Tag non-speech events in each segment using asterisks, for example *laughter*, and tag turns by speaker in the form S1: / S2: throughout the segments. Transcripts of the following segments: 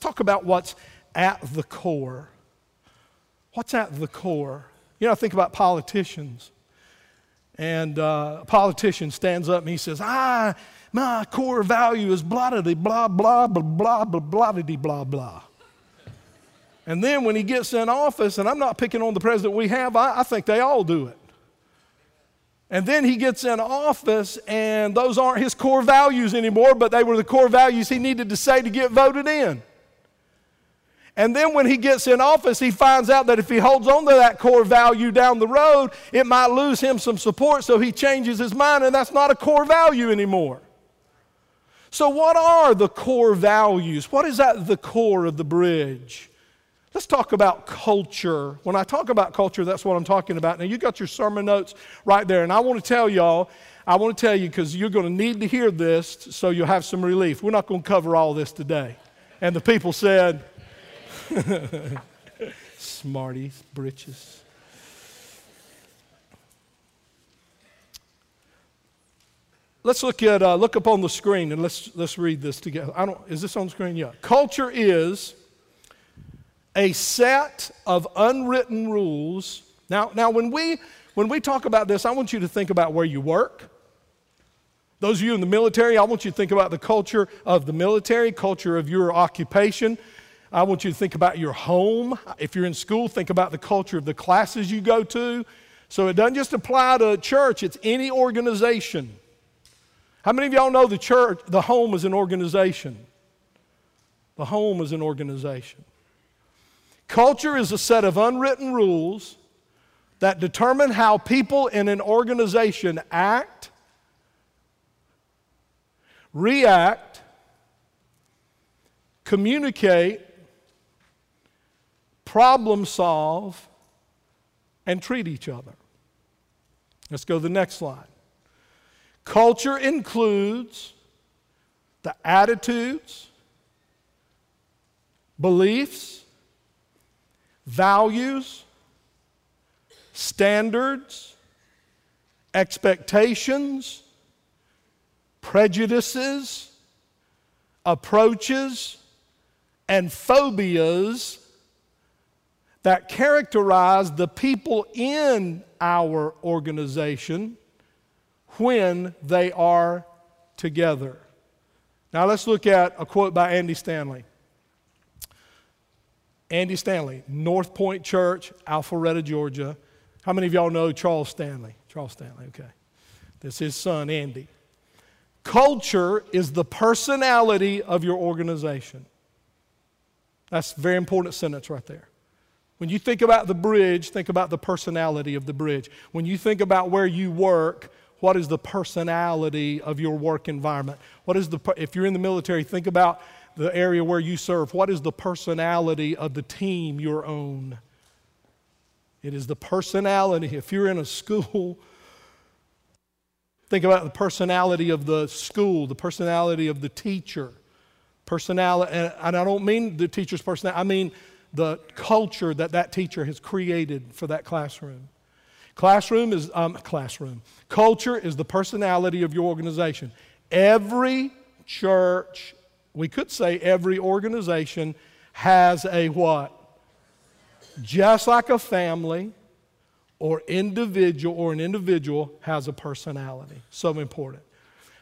S1: talk about what's at the core. What's at the core? You know, I think about politicians. And uh, a politician stands up and he says, Ah, my core value is blah blah blah blah blah blah blah blah blah blah. And then when he gets in office, and I'm not picking on the president we have, I, I think they all do it. And then he gets in office, and those aren't his core values anymore, but they were the core values he needed to say to get voted in. And then when he gets in office, he finds out that if he holds on to that core value down the road, it might lose him some support, so he changes his mind, and that's not a core value anymore. So, what are the core values? What is at the core of the bridge? Let's talk about culture. When I talk about culture, that's what I'm talking about. Now, you got your sermon notes right there, and I want to tell y'all, I want to tell you because you're going to need to hear this so you'll have some relief. We're not going to cover all this today. And the people said, *laughs* Smarties, britches. Let's look at uh, look up on the screen and let's let's read this together. I don't. Is this on the screen? Yeah. Culture is a set of unwritten rules. Now, now when, we, when we talk about this, I want you to think about where you work. Those of you in the military, I want you to think about the culture of the military, culture of your occupation. I want you to think about your home. If you're in school, think about the culture of the classes you go to. So it doesn't just apply to church, it's any organization. How many of y'all know the church, the home is an organization? The home is an organization. Culture is a set of unwritten rules that determine how people in an organization act, react, communicate, problem solve, and treat each other. Let's go to the next slide. Culture includes the attitudes, beliefs, values, standards, expectations, prejudices, approaches, and phobias that characterize the people in our organization when they are together. Now let's look at a quote by Andy Stanley. Andy Stanley, North Point Church, Alpharetta, Georgia. How many of y'all know Charles Stanley? Charles Stanley, okay. This is his son, Andy. Culture is the personality of your organization. That's a very important sentence right there. When you think about the bridge, think about the personality of the bridge. When you think about where you work, what is the personality of your work environment? What is the if you're in the military, think about the area where you serve? What is the personality of the team you're on? It is the personality. If you're in a school, think about the personality of the school, the personality of the teacher. Personality, and I don't mean the teacher's personality, I mean the culture that that teacher has created for that classroom. Classroom is, um, classroom. Culture is the personality of your organization. Every church we could say every organization has a what? Just like a family or individual or an individual has a personality. So important.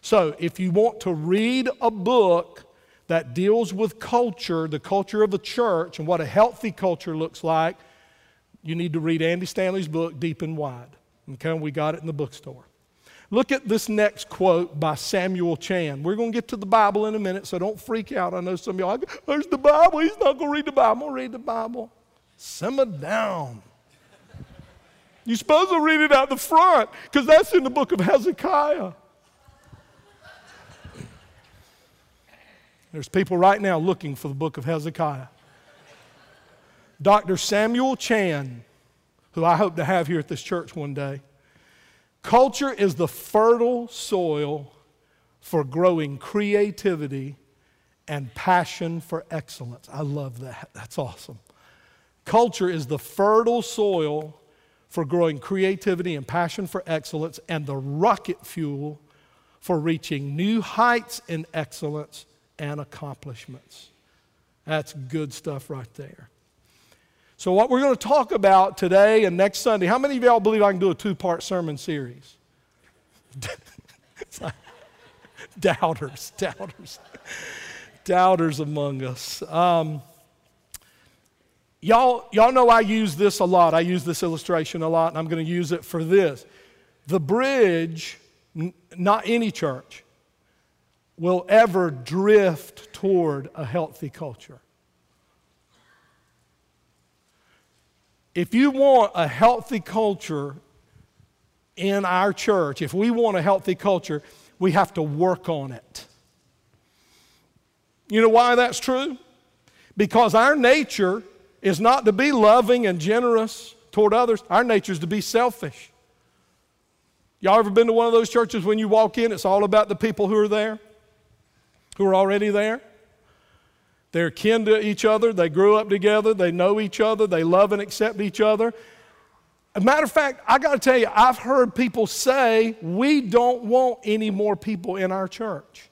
S1: So if you want to read a book that deals with culture, the culture of a church, and what a healthy culture looks like, you need to read Andy Stanley's book, Deep and Wide. Okay, we got it in the bookstore. Look at this next quote by Samuel Chand. We're going to get to the Bible in a minute, so don't freak out. I know some of y'all, there's the Bible. He's not going to read the Bible. I'm going to read the Bible. Simmer down. You're supposed to read it out the front because that's in the book of Hezekiah. There's people right now looking for the book of Hezekiah. Dr. Samuel Chand, who I hope to have here at this church one day, Culture is the fertile soil for growing creativity and passion for excellence. I love that. That's awesome. Culture is the fertile soil for growing creativity and passion for excellence and the rocket fuel for reaching new heights in excellence and accomplishments. That's good stuff right there. So, what we're going to talk about today and next Sunday, how many of y'all believe I can do a two part sermon series? *laughs* doubters, doubters, doubters among us. Um, y'all, y'all know I use this a lot. I use this illustration a lot, and I'm going to use it for this. The bridge, n- not any church, will ever drift toward a healthy culture. If you want a healthy culture in our church, if we want a healthy culture, we have to work on it. You know why that's true? Because our nature is not to be loving and generous toward others, our nature is to be selfish. Y'all ever been to one of those churches when you walk in, it's all about the people who are there, who are already there? They're kin to each other, they grew up together, they know each other, they love and accept each other. As a matter of fact, I got to tell you, I've heard people say, we don't want any more people in our church.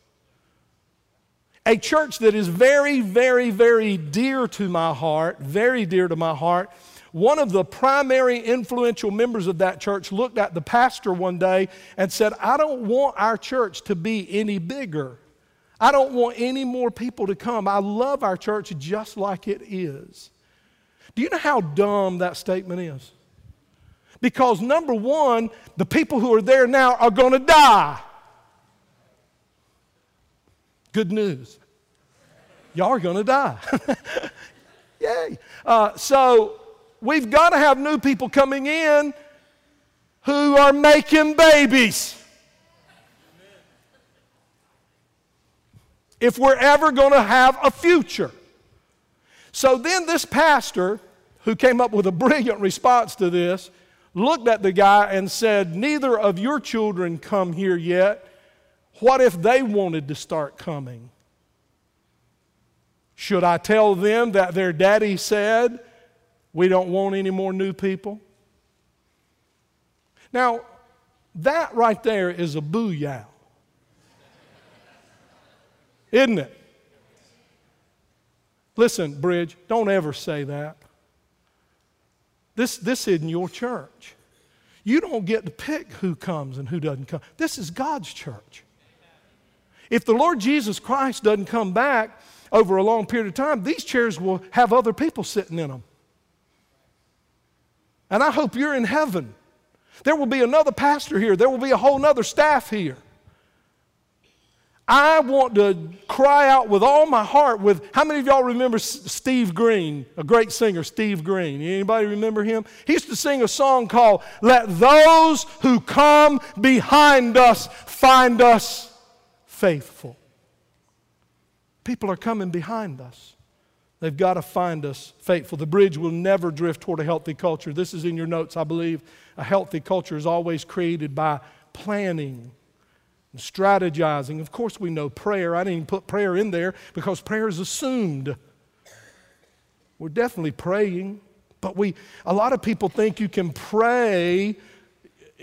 S1: A church that is very, very, very dear to my heart, very dear to my heart. One of the primary influential members of that church looked at the pastor one day and said, I don't want our church to be any bigger. I don't want any more people to come. I love our church just like it is. Do you know how dumb that statement is? Because number one, the people who are there now are going to die. Good news. Y'all are going to die. *laughs* Yay. Uh, so we've got to have new people coming in who are making babies. If we're ever going to have a future. So then, this pastor, who came up with a *laughs* brilliant response to this, looked at the guy and said, Neither of your children come here yet. What if they wanted to start coming? Should I tell them that their daddy said, We don't want any more new people? Now, that right there is a booyah. Isn't it? Listen, Bridge, don't ever say that. This, this isn't your church. You don't get to pick who comes and who doesn't come. This is God's church. If the Lord Jesus Christ doesn't come back over a long period of time, these chairs will have other people sitting in them. And I hope you're in heaven. There will be another pastor here, there will be a whole other staff here. I want to cry out with all my heart with how many of y'all remember Steve Green, a great singer, Steve Green? Anybody remember him? He used to sing a song called Let Those Who Come Behind Us Find Us Faithful. People are coming behind us. They've got to find us faithful. The bridge will never drift toward a healthy culture. This is in your notes, I believe. A healthy culture is always created by planning and strategizing. Of course, we know prayer. I didn't even put prayer in there because prayer is assumed. We're definitely praying, but we, a lot of people think you can pray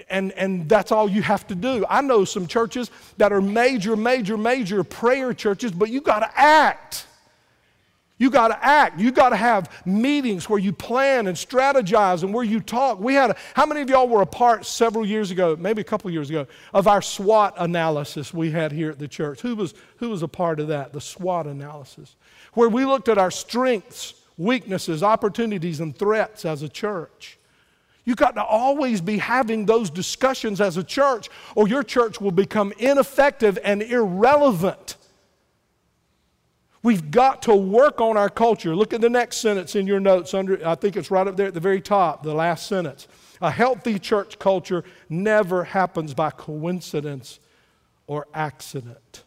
S1: and, and that's all you have to do. I know some churches that are major, major, major prayer churches, but you got to act. You got to act. You got to have meetings where you plan and strategize and where you talk. We had a, how many of y'all were a part several years ago, maybe a couple years ago, of our SWOT analysis we had here at the church? Who was, who was a part of that? The SWOT analysis, where we looked at our strengths, weaknesses, opportunities, and threats as a church. You got to always be having those discussions as a church, or your church will become ineffective and irrelevant. We've got to work on our culture. Look at the next sentence in your notes under I think it's right up there at the very top, the last sentence. A healthy church culture never happens by coincidence or accident.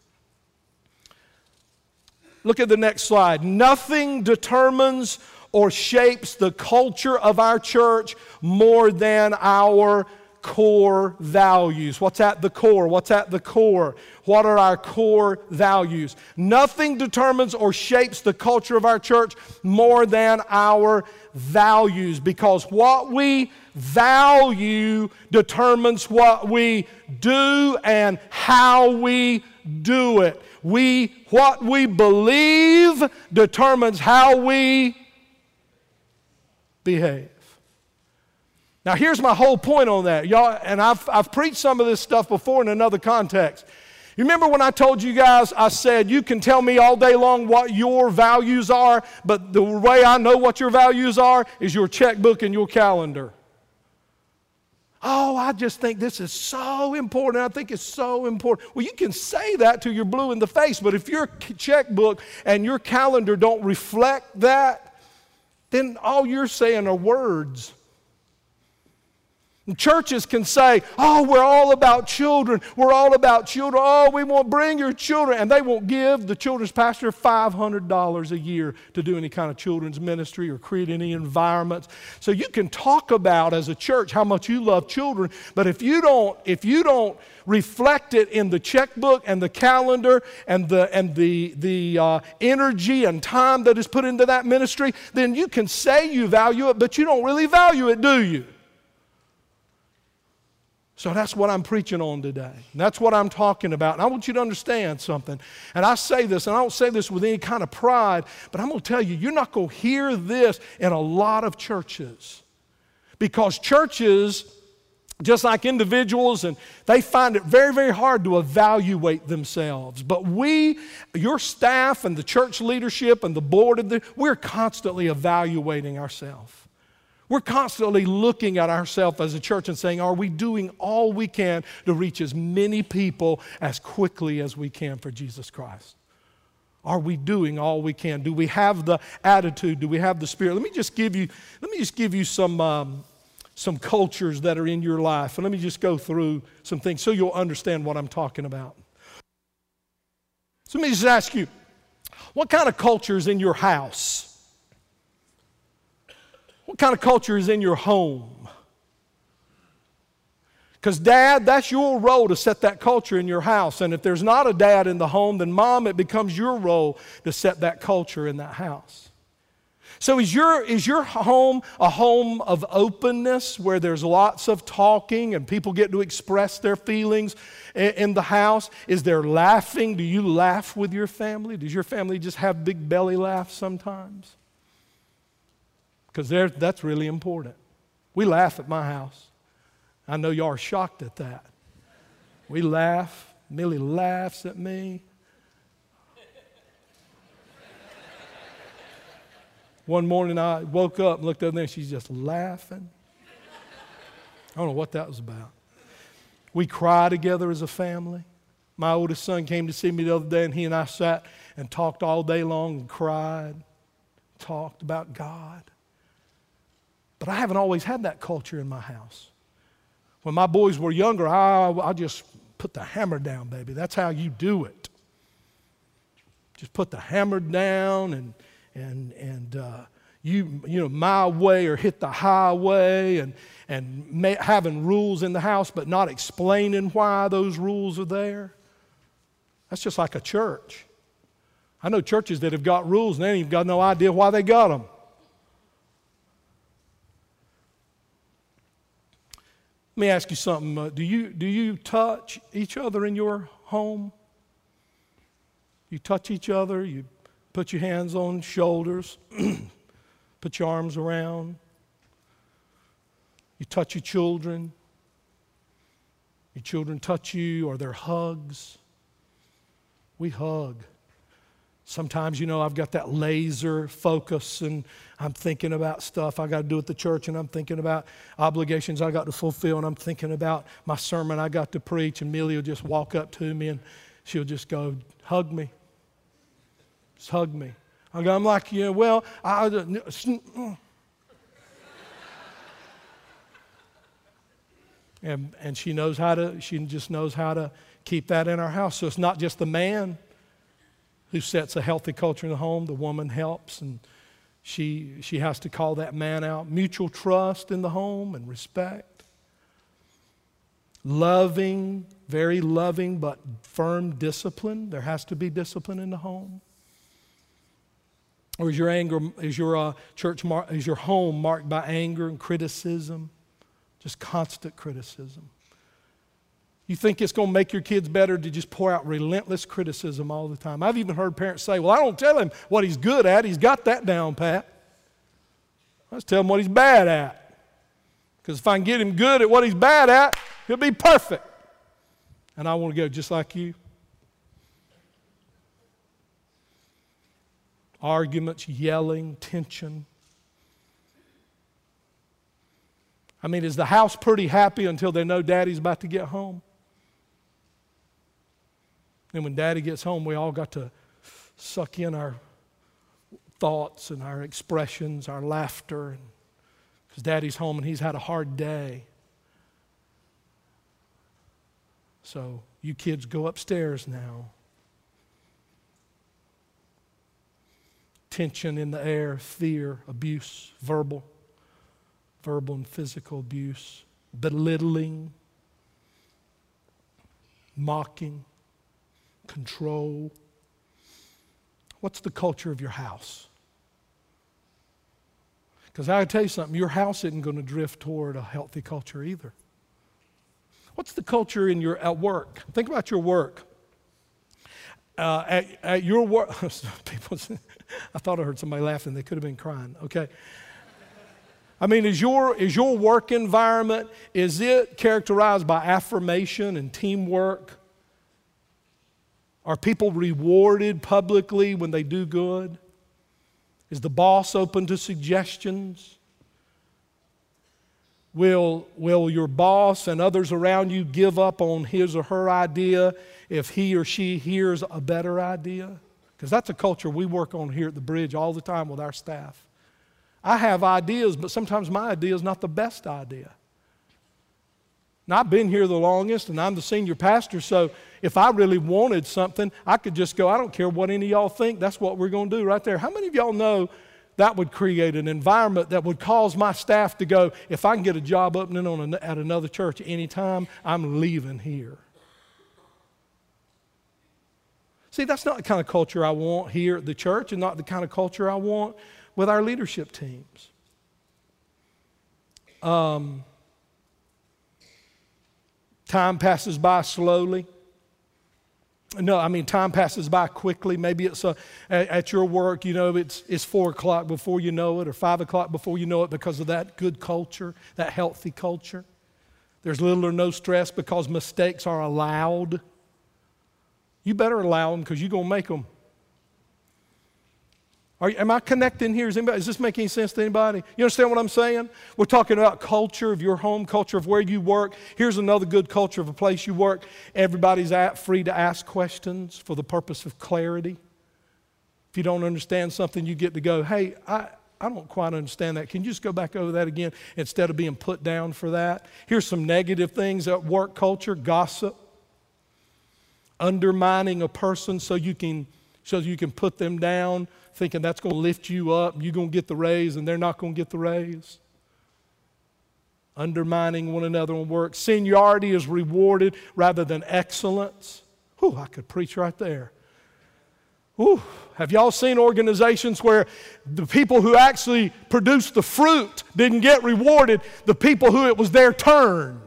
S1: Look at the next slide. Nothing determines or shapes the culture of our church more than our core values. What's at the core? What's at the core? What are our core values? Nothing determines or shapes the culture of our church more than our values because what we value determines what we do and how we do it. We, what we believe determines how we behave. Now, here's my whole point on that, y'all, and I've, I've preached some of this stuff before in another context. You remember when I told you guys, I said, you can tell me all day long what your values are, but the way I know what your values are is your checkbook and your calendar. Oh, I just think this is so important. I think it's so important. Well, you can say that to your blue in the face, but if your checkbook and your calendar don't reflect that, then all you're saying are words. Churches can say, oh, we're all about children. We're all about children. Oh, we won't bring your children. And they won't give the children's pastor $500 a year to do any kind of children's ministry or create any environments. So you can talk about as a church how much you love children, but if you don't, if you don't reflect it in the checkbook and the calendar and the, and the, the uh, energy and time that is put into that ministry, then you can say you value it, but you don't really value it, do you? So that's what I'm preaching on today. That's what I'm talking about. And I want you to understand something. And I say this, and I don't say this with any kind of pride, but I'm going to tell you, you're not going to hear this in a lot of churches. Because churches, just like individuals, and they find it very, very hard to evaluate themselves. But we, your staff and the church leadership and the board, of the, we're constantly evaluating ourselves. We're constantly looking at ourselves as a church and saying, Are we doing all we can to reach as many people as quickly as we can for Jesus Christ? Are we doing all we can? Do we have the attitude? Do we have the spirit? Let me just give you, let me just give you some, um, some cultures that are in your life. And let me just go through some things so you'll understand what I'm talking about. So let me just ask you, what kind of culture is in your house? What kind of culture is in your home? Because, dad, that's your role to set that culture in your house. And if there's not a dad in the home, then mom, it becomes your role to set that culture in that house. So, is your, is your home a home of openness where there's lots of talking and people get to express their feelings in, in the house? Is there laughing? Do you laugh with your family? Does your family just have big belly laughs sometimes? Because that's really important. We laugh at my house. I know y'all are shocked at that. We laugh. Millie laughs at me. One morning I woke up and looked over there and she's just laughing. I don't know what that was about. We cry together as a family. My oldest son came to see me the other day and he and I sat and talked all day long and cried, talked about God. But I haven't always had that culture in my house. When my boys were younger, I, I just put the hammer down, baby. That's how you do it. Just put the hammer down and, and, and uh, you, you know, my way or hit the highway and, and having rules in the house but not explaining why those rules are there. That's just like a church. I know churches that have got rules and they ain't even got no idea why they got them. Let me ask you something. Uh, do, you, do you touch each other in your home? You touch each other, you put your hands on shoulders, *clears throat* put your arms around. You touch your children. Your children touch you, or their hugs. We hug. Sometimes, you know, I've got that laser focus and I'm thinking about stuff I got to do at the church and I'm thinking about obligations I got to fulfill and I'm thinking about my sermon I got to preach. And Millie will just walk up to me and she'll just go, hug me. Just hug me. I'm like, yeah, well, I. Uh, mm. and, and she knows how to, she just knows how to keep that in our house. So it's not just the man who sets a healthy culture in the home. The woman helps, and she, she has to call that man out. Mutual trust in the home and respect. Loving, very loving, but firm discipline. There has to be discipline in the home. Or is your anger, is your uh, church, mar- is your home marked by anger and criticism? Just constant criticism. You think it's going to make your kids better to just pour out relentless criticism all the time. I've even heard parents say, Well, I don't tell him what he's good at. He's got that down pat. I just tell him what he's bad at. Because if I can get him good at what he's bad at, he'll be perfect. And I want to go just like you. Arguments, yelling, tension. I mean, is the house pretty happy until they know daddy's about to get home? And when daddy gets home, we all got to suck in our thoughts and our expressions, our laughter. Because daddy's home and he's had a hard day. So you kids go upstairs now. Tension in the air, fear, abuse, verbal, verbal and physical abuse, belittling, mocking control. What's the culture of your house? Because I tell you something, your house isn't going to drift toward a healthy culture either. What's the culture in your at work? Think about your work. Uh, at, at your work, *laughs* people, I thought I heard somebody laughing. They could have been crying. Okay. I mean, is your, is your work environment, is it characterized by affirmation and teamwork? Are people rewarded publicly when they do good? Is the boss open to suggestions? Will, will your boss and others around you give up on his or her idea if he or she hears a better idea? Because that's a culture we work on here at the bridge all the time with our staff. I have ideas, but sometimes my idea is not the best idea. I've been here the longest and I'm the senior pastor, so if I really wanted something, I could just go, I don't care what any of y'all think, that's what we're going to do right there. How many of y'all know that would create an environment that would cause my staff to go, if I can get a job opening on a, at another church anytime, I'm leaving here? See, that's not the kind of culture I want here at the church and not the kind of culture I want with our leadership teams. Um, Time passes by slowly. No, I mean, time passes by quickly. Maybe it's a, at your work, you know, it's, it's four o'clock before you know it, or five o'clock before you know it because of that good culture, that healthy culture. There's little or no stress because mistakes are allowed. You better allow them because you're going to make them. Are, am I connecting here? Is, anybody, is this making sense to anybody? You understand what I'm saying? We're talking about culture of your home, culture of where you work. Here's another good culture of a place you work. Everybody's at, free to ask questions for the purpose of clarity. If you don't understand something, you get to go, hey, I, I don't quite understand that. Can you just go back over that again instead of being put down for that? Here's some negative things at work culture gossip, undermining a person so you can, so you can put them down thinking that's going to lift you up you're going to get the raise and they're not going to get the raise. Undermining one another in work. Seniority is rewarded rather than excellence. Whew, I could preach right there. Whew. Have y'all seen organizations where the people who actually produced the fruit didn't get rewarded, the people who it was their turn?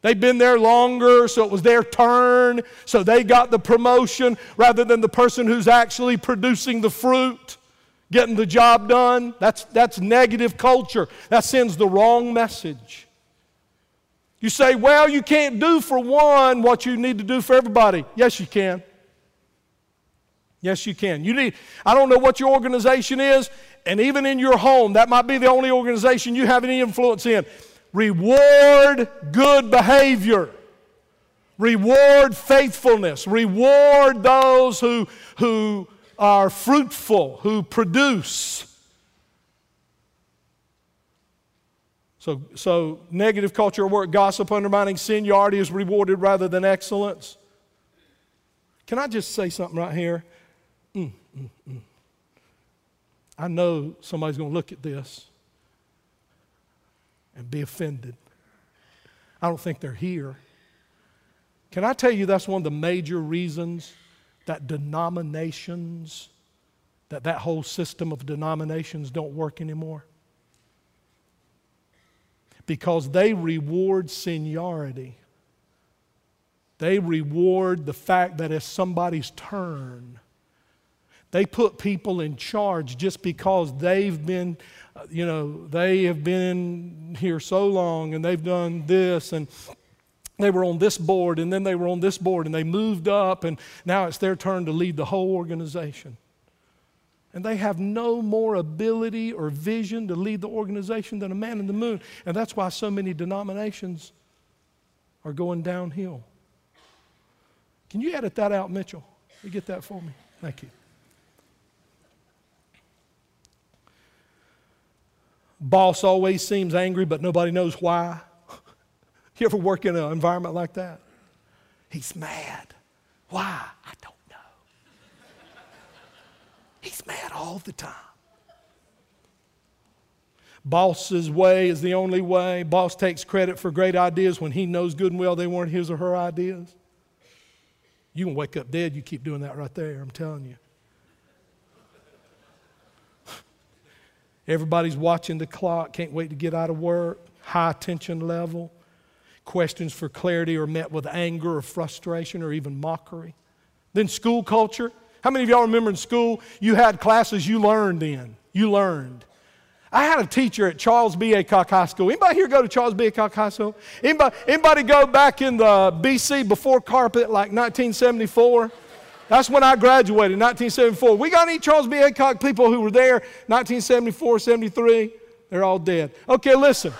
S1: They'd been there longer, so it was their turn, so they got the promotion rather than the person who's actually producing the fruit, getting the job done. That's, that's negative culture. That sends the wrong message. You say, well, you can't do for one what you need to do for everybody. Yes, you can. Yes, you can. You need, I don't know what your organization is, and even in your home, that might be the only organization you have any influence in. Reward good behavior. Reward faithfulness. Reward those who, who are fruitful, who produce. So, so negative culture work, gossip, undermining seniority is rewarded rather than excellence. Can I just say something right here? Mm, mm, mm. I know somebody's going to look at this and be offended. I don't think they're here. Can I tell you that's one of the major reasons that denominations, that that whole system of denominations don't work anymore? Because they reward seniority They reward the fact that it's somebody's turn. They put people in charge just because they've been, uh, you know, they have been here so long and they've done this and they were on this board and then they were on this board and they moved up and now it's their turn to lead the whole organization. And they have no more ability or vision to lead the organization than a man in the moon. And that's why so many denominations are going downhill. Can you edit that out, Mitchell? You get that for me? Thank you. Boss always seems angry, but nobody knows why. *laughs* you ever work in an environment like that? He's mad. Why? I don't know. *laughs* He's mad all the time. Boss's way is the only way. Boss takes credit for great ideas when he knows good and well they weren't his or her ideas. You can wake up dead, you keep doing that right there, I'm telling you. Everybody's watching the clock, can't wait to get out of work, high tension level. Questions for clarity are met with anger or frustration or even mockery. Then school culture. How many of y'all remember in school you had classes you learned in? You learned. I had a teacher at Charles B. Aycock High School. Anybody here go to Charles B. Aycock High School? Anybody, anybody go back in the BC before carpet like 1974? That's when I graduated, 1974. We got any Charles B. Aycock people who were there 1974, 73? They're all dead. Okay, listen.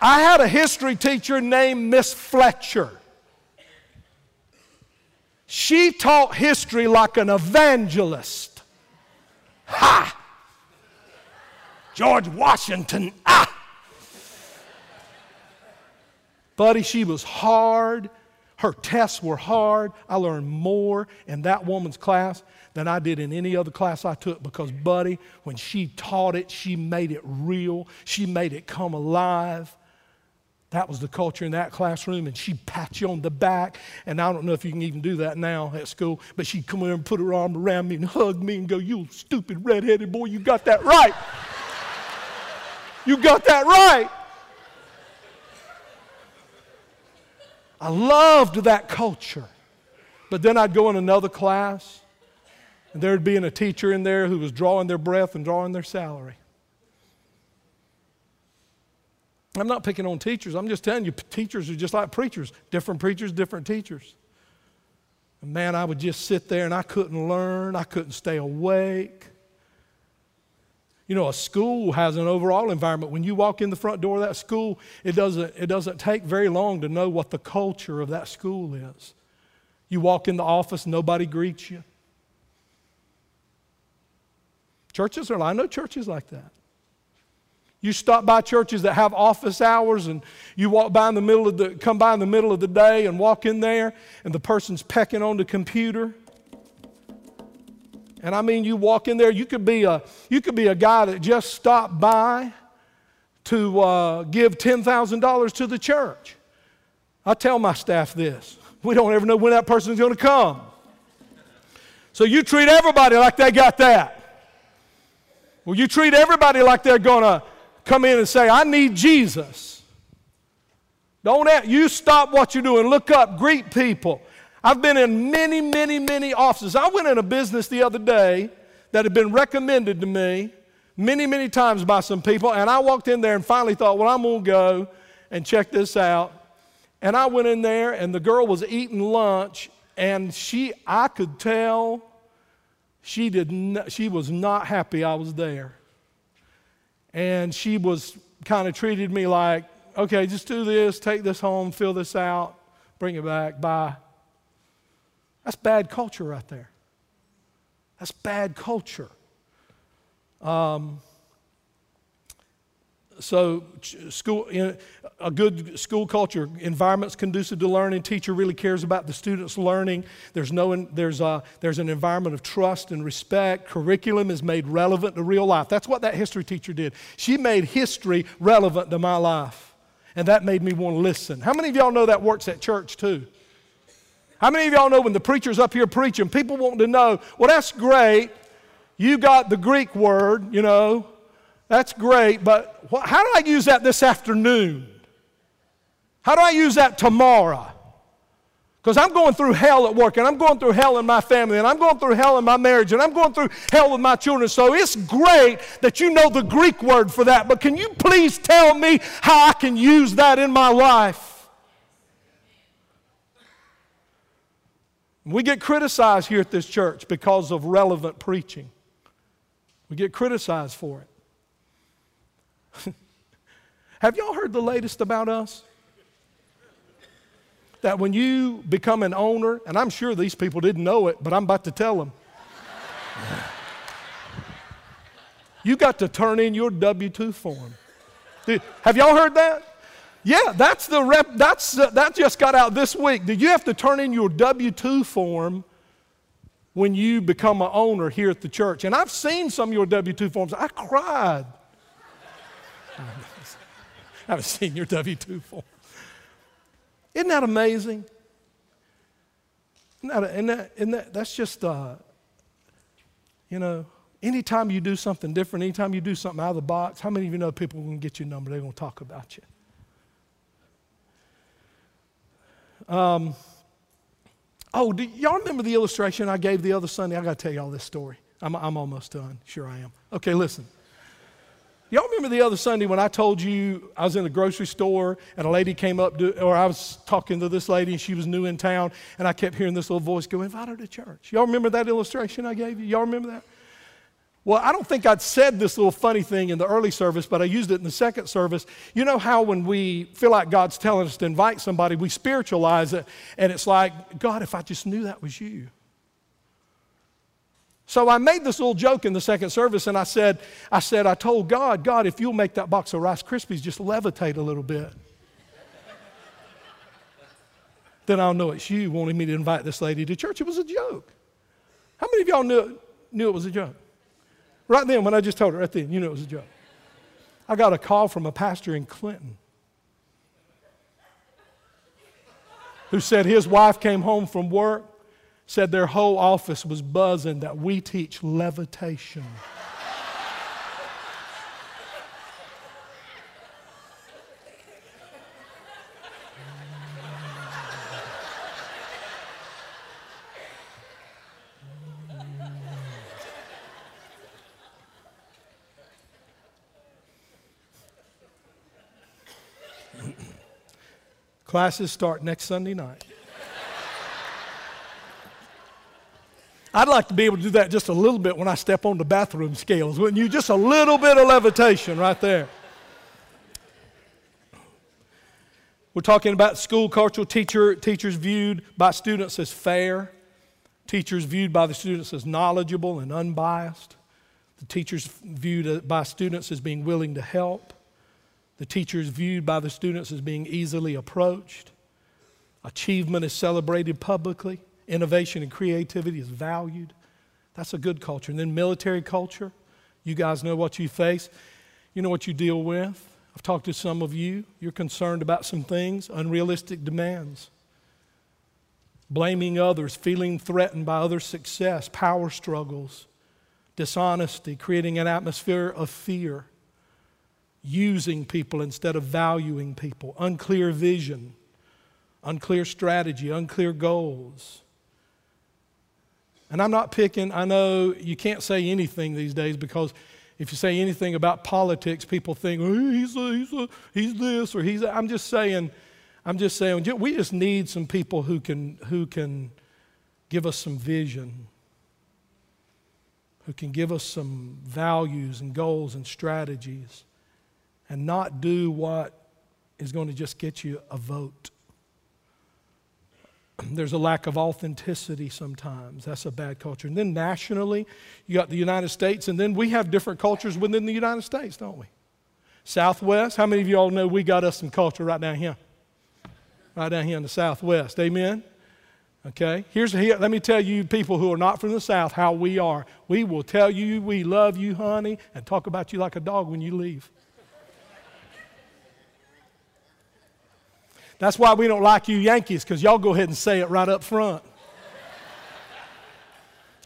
S1: I had a history teacher named Miss Fletcher. She taught history like an evangelist. Ha! George Washington, ah! Buddy, she was hard. Her tests were hard. I learned more in that woman's class than I did in any other class I took because, buddy, when she taught it, she made it real. She made it come alive. That was the culture in that classroom, and she'd pat you on the back. And I don't know if you can even do that now at school, but she'd come in and put her arm around me and hug me and go, You stupid redheaded boy, you got that right. You got that right. I loved that culture. But then I'd go in another class, and there'd be a teacher in there who was drawing their breath and drawing their salary. I'm not picking on teachers. I'm just telling you, teachers are just like preachers. Different preachers, different teachers. And man, I would just sit there and I couldn't learn. I couldn't stay awake. You know, a school has an overall environment. When you walk in the front door of that school, it doesn't, it doesn't take very long to know what the culture of that school is. You walk in the office, nobody greets you. Churches are, I know churches like that. You stop by churches that have office hours and you walk by in the middle of the, come by in the middle of the day and walk in there and the person's pecking on the computer and I mean, you walk in there, you could be a, you could be a guy that just stopped by to uh, give $10,000 to the church. I tell my staff this we don't ever know when that person's going to come. So you treat everybody like they got that. Well, you treat everybody like they're going to come in and say, I need Jesus. Don't act, you stop what you're doing, look up, greet people. I've been in many, many, many offices. I went in a business the other day that had been recommended to me many, many times by some people, and I walked in there and finally thought, well, I'm going to go and check this out. And I went in there, and the girl was eating lunch, and she, I could tell she, did not, she was not happy I was there. And she was kind of treated me like, okay, just do this, take this home, fill this out, bring it back, bye. That's bad culture right there. That's bad culture. Um, so, school, a good school culture, environment's conducive to learning. Teacher really cares about the students learning. There's, no, there's, a, there's an environment of trust and respect. Curriculum is made relevant to real life. That's what that history teacher did. She made history relevant to my life, and that made me want to listen. How many of y'all know that works at church too? How many of y'all know when the preacher's up here preaching, people want to know, well, that's great. You got the Greek word, you know, that's great, but how do I use that this afternoon? How do I use that tomorrow? Because I'm going through hell at work, and I'm going through hell in my family, and I'm going through hell in my marriage, and I'm going through hell with my children. So it's great that you know the Greek word for that, but can you please tell me how I can use that in my life? We get criticized here at this church because of relevant preaching. We get criticized for it. *laughs* Have y'all heard the latest about us? that when you become an owner, and I'm sure these people didn't know it, but I'm about to tell them. you got to turn in your W 2 form. have y'all heard that? Yeah, that's the rep, that's, that just got out this week. Did you have to turn in your W 2 form when you become an owner here at the church? And I've seen some of your W 2 forms. I cried. *laughs* I haven't seen your W 2 form. Isn't that amazing? Isn't that, isn't that, isn't that that's just, uh, you know, anytime you do something different, anytime you do something out of the box, how many of you know people are going to get your number? They're going to talk about you. Um, oh, do y'all remember the illustration I gave the other Sunday? I got to tell y'all this story. I'm, I'm almost done. Sure, I am. Okay, listen. Y'all remember the other Sunday when I told you I was in a grocery store and a lady came up, to, or I was talking to this lady and she was new in town, and I kept hearing this little voice go, Invite her to church. Y'all remember that illustration I gave you? Y'all remember that? Well, I don't think I'd said this little funny thing in the early service, but I used it in the second service. You know how when we feel like God's telling us to invite somebody, we spiritualize it, and it's like, God, if I just knew that was you. So I made this little joke in the second service and I said, I said, I told God, God, if you'll make that box of Rice Krispies just levitate a little bit, *laughs* then I'll know it's you wanting me to invite this lady to church. It was a joke. How many of y'all knew, knew it was a joke? Right then, when I just told her, right then, you know it was a joke. I got a call from a pastor in Clinton who said his wife came home from work said their whole office was buzzing that we teach levitation. Classes start next Sunday night. *laughs* I'd like to be able to do that just a little bit when I step on the bathroom scales, wouldn't you? Just a little bit of levitation right there. We're talking about school culture, teacher, teachers viewed by students as fair, teachers viewed by the students as knowledgeable and unbiased, the teachers viewed by students as being willing to help, the teacher is viewed by the students as being easily approached, achievement is celebrated publicly, Innovation and creativity is valued. That's a good culture. And then military culture, you guys know what you face. You know what you deal with. I've talked to some of you. You're concerned about some things, unrealistic demands, blaming others, feeling threatened by other success, power struggles, dishonesty, creating an atmosphere of fear, using people instead of valuing people, unclear vision, unclear strategy, unclear goals. And I'm not picking, I know you can't say anything these days because if you say anything about politics, people think, oh, he's, a, he's, a, he's this or he's that. I'm just saying, I'm just saying, we just need some people who can, who can give us some vision, who can give us some values and goals and strategies, and not do what is going to just get you a vote. *clears throat* there's a lack of authenticity sometimes. That's a bad culture. And then nationally, you got the United States, and then we have different cultures within the United States, don't we? Southwest, how many of you all know we got us some culture right down here? Right down here in the Southwest. Amen? Okay? Here's here, let me tell you, people who are not from the South, how we are. We will tell you we love you, honey, and talk about you like a dog when you leave. That's why we don't like you Yankees, because y'all go ahead and say it right up front.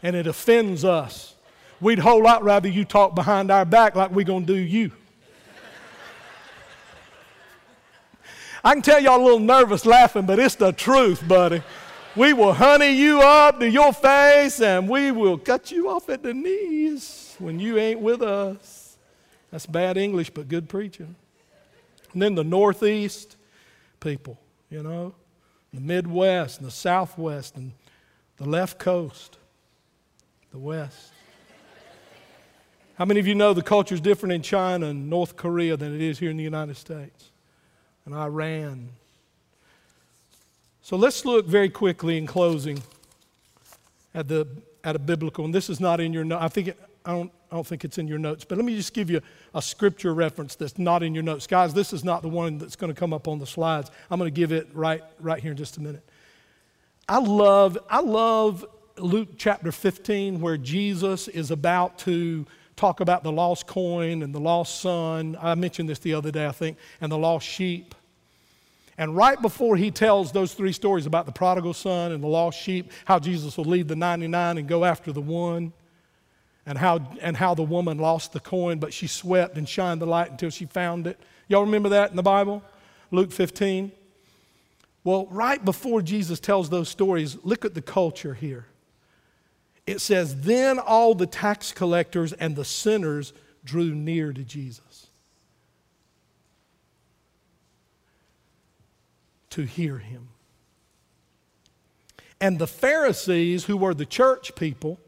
S1: And it offends us. We'd whole lot rather you talk behind our back like we're going to do you. I can tell y'all a little nervous laughing, but it's the truth, buddy. We will honey you up to your face and we will cut you off at the knees when you ain't with us. That's bad English, but good preaching. And then the Northeast people, you know, the Midwest and the Southwest and the left coast, the West. How many of you know the culture is different in China and North Korea than it is here in the United States and Iran? So let's look very quickly in closing at, the, at a biblical, and this is not in your notes. I think it, I don't, I don't think it's in your notes, but let me just give you a scripture reference that's not in your notes. Guys, this is not the one that's going to come up on the slides. I'm going to give it right, right here in just a minute. I love, I love Luke chapter 15 where Jesus is about to talk about the lost coin and the lost son. I mentioned this the other day, I think, and the lost sheep. And right before he tells those three stories about the prodigal son and the lost sheep, how Jesus will leave the 99 and go after the one, and how, and how the woman lost the coin, but she swept and shined the light until she found it. Y'all remember that in the Bible? Luke 15. Well, right before Jesus tells those stories, look at the culture here. It says, Then all the tax collectors and the sinners drew near to Jesus. to hear him. And the Pharisees, who were the church people,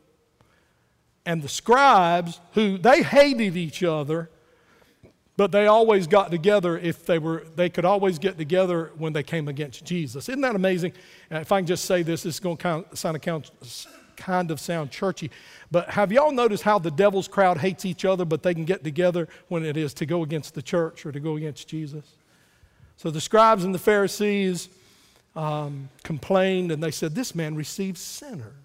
S1: and the scribes, who they hated each other, but they always got together if they were, they could always get together when they came against Jesus. Isn't that amazing? And if I can just say this, it's going to kind of sound, kind of sound churchy. But have y'all noticed how the devil's crowd hates each other, but they can get together when it is to go against the church or to go against Jesus? So the scribes and the Pharisees um, complained and they said, This man receives sinners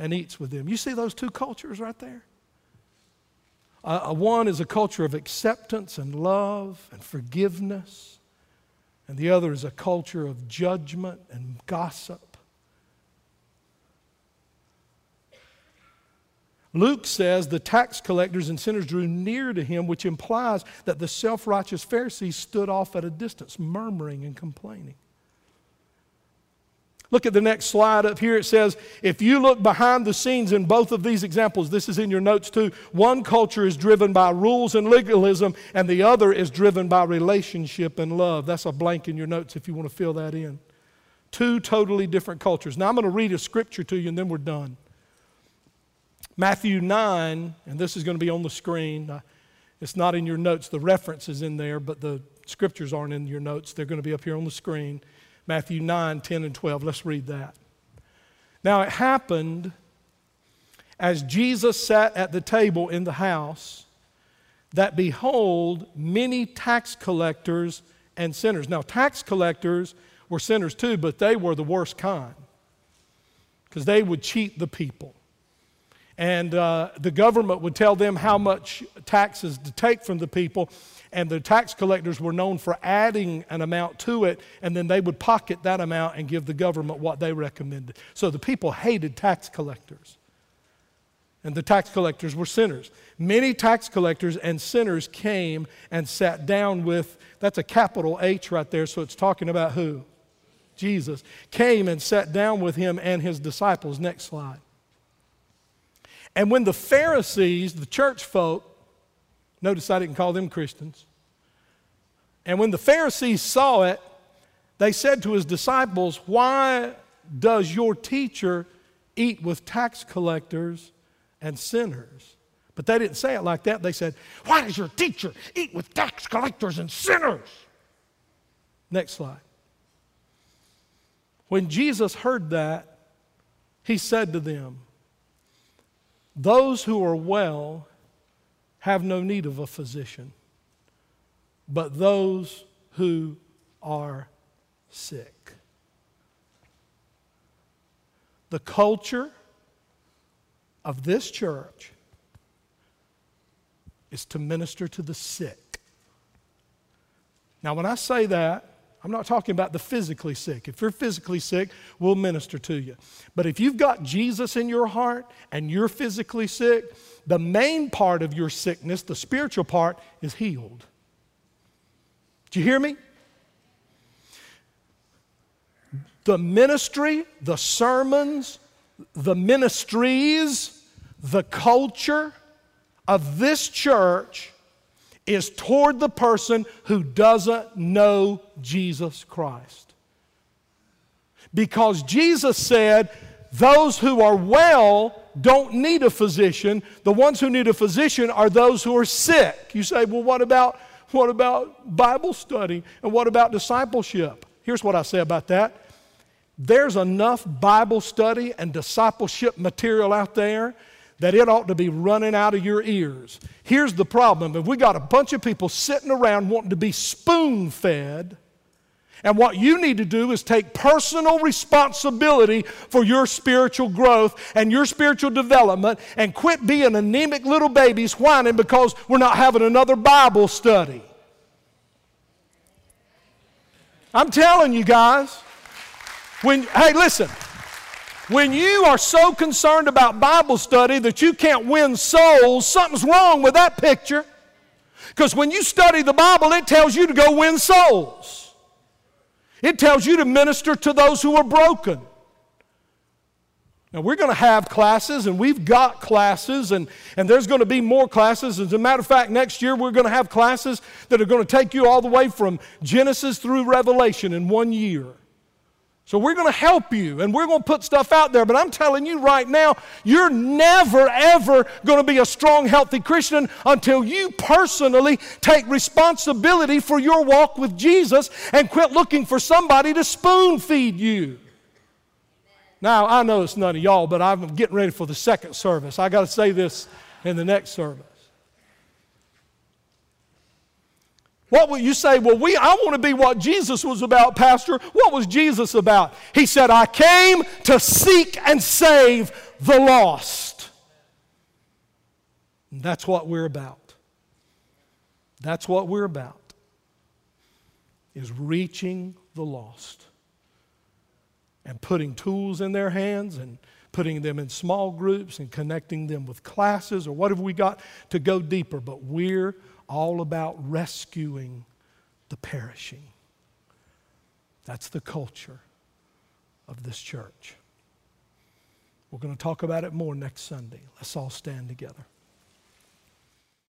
S1: and eats with them. You see those two cultures right there? Uh, one is a culture of acceptance and love and forgiveness, and the other is a culture of judgment and gossip Luke says the tax collectors and sinners drew near to him, which implies that the self righteous Pharisees stood off at a distance, murmuring and complaining. Look at the next slide up here. It says, if you look behind the scenes in both of these examples, this is in your notes too. One culture is driven by rules and legalism, and the other is driven by relationship and love. That's a blank in your notes if you want to fill that in. Two totally different cultures. Now I'm going to read a scripture to you, and then we're done. Matthew 9, and this is going to be on the screen. Uh, it's not in your notes. The reference is in there, but the scriptures aren't in your notes. They're going to be up here on the screen. Matthew 9, 10, and 12. Let's read that. Now it happened as Jesus sat at the table in the house that behold, many tax collectors and sinners. Now, tax collectors were sinners too, but they were the worst kind because they would cheat the people and uh, the government would tell them how much taxes to take from the people and the tax collectors were known for adding an amount to it and then they would pocket that amount and give the government what they recommended. So the people hated tax collectors. And the tax collectors were sinners. Many tax collectors and sinners came and sat down with that's a capital h right there so it's talking about who? Jesus. Came and sat down with him and his disciples. Next slide and when the Pharisees, the church folk, notice I didn't call them Christians, and when the Pharisees saw it, they said to his disciples, Why does your teacher eat with tax collectors and sinners? But they didn't say it like that. They said, Why does your teacher eat with tax collectors and sinners? Next slide. When Jesus heard that, he said to them, those who are well have no need of a physician, but those who are sick. The culture of this church is to minister to the sick. Now, when I say that, I'm not talking about the physically sick. If you're physically sick, we'll minister to you. But if you've got Jesus in your heart and you're physically sick, the main part of your sickness, the spiritual part, is healed. Do you hear me? the ministry, the sermons, the ministries, the culture of this church is toward the person who doesn't know Jesus Christ. Because Jesus said, those who are well don't need a physician. The ones who need a physician are those who are sick. You say, well, what about, what about Bible study? And what about discipleship? Here's what I say about that there's enough Bible study and discipleship material out there that it ought to be running out of your ears. Here's the problem if we got a bunch of people sitting around wanting to be spoon fed, and what you need to do is take personal responsibility for your spiritual growth and your spiritual development and quit being anemic little babies whining because we're not having another Bible study. I'm telling you guys. When, hey, listen, when you are so concerned about Bible study that you can't win souls, something's wrong with that picture. Because when you study the Bible, it tells you to go win souls. It tells you to minister to those who are broken. Now, we're going to have classes, and we've got classes, and, and there's going to be more classes. As a matter of fact, next year we're going to have classes that are going to take you all the way from Genesis through Revelation in one year. So we're going to help you and we're going to put stuff out there. But I'm telling you right now, you're never, ever going to be a strong, healthy Christian until you personally take responsibility for your walk with Jesus and quit looking for somebody to spoon feed you. Now, I know it's none of y'all, but I'm getting ready for the second service. I got to say this in the next service. What will you say? Well, we, I want to be what Jesus was about, Pastor. What was Jesus about? He said, I came to seek and save the lost. And that's what we're about. That's what we're about. Is reaching the lost and putting tools in their hands and putting them in small groups and connecting them with classes or whatever we got to go deeper. But we're all about rescuing the perishing. That's the culture of this church. We're going to talk about it more next Sunday. Let's all stand together.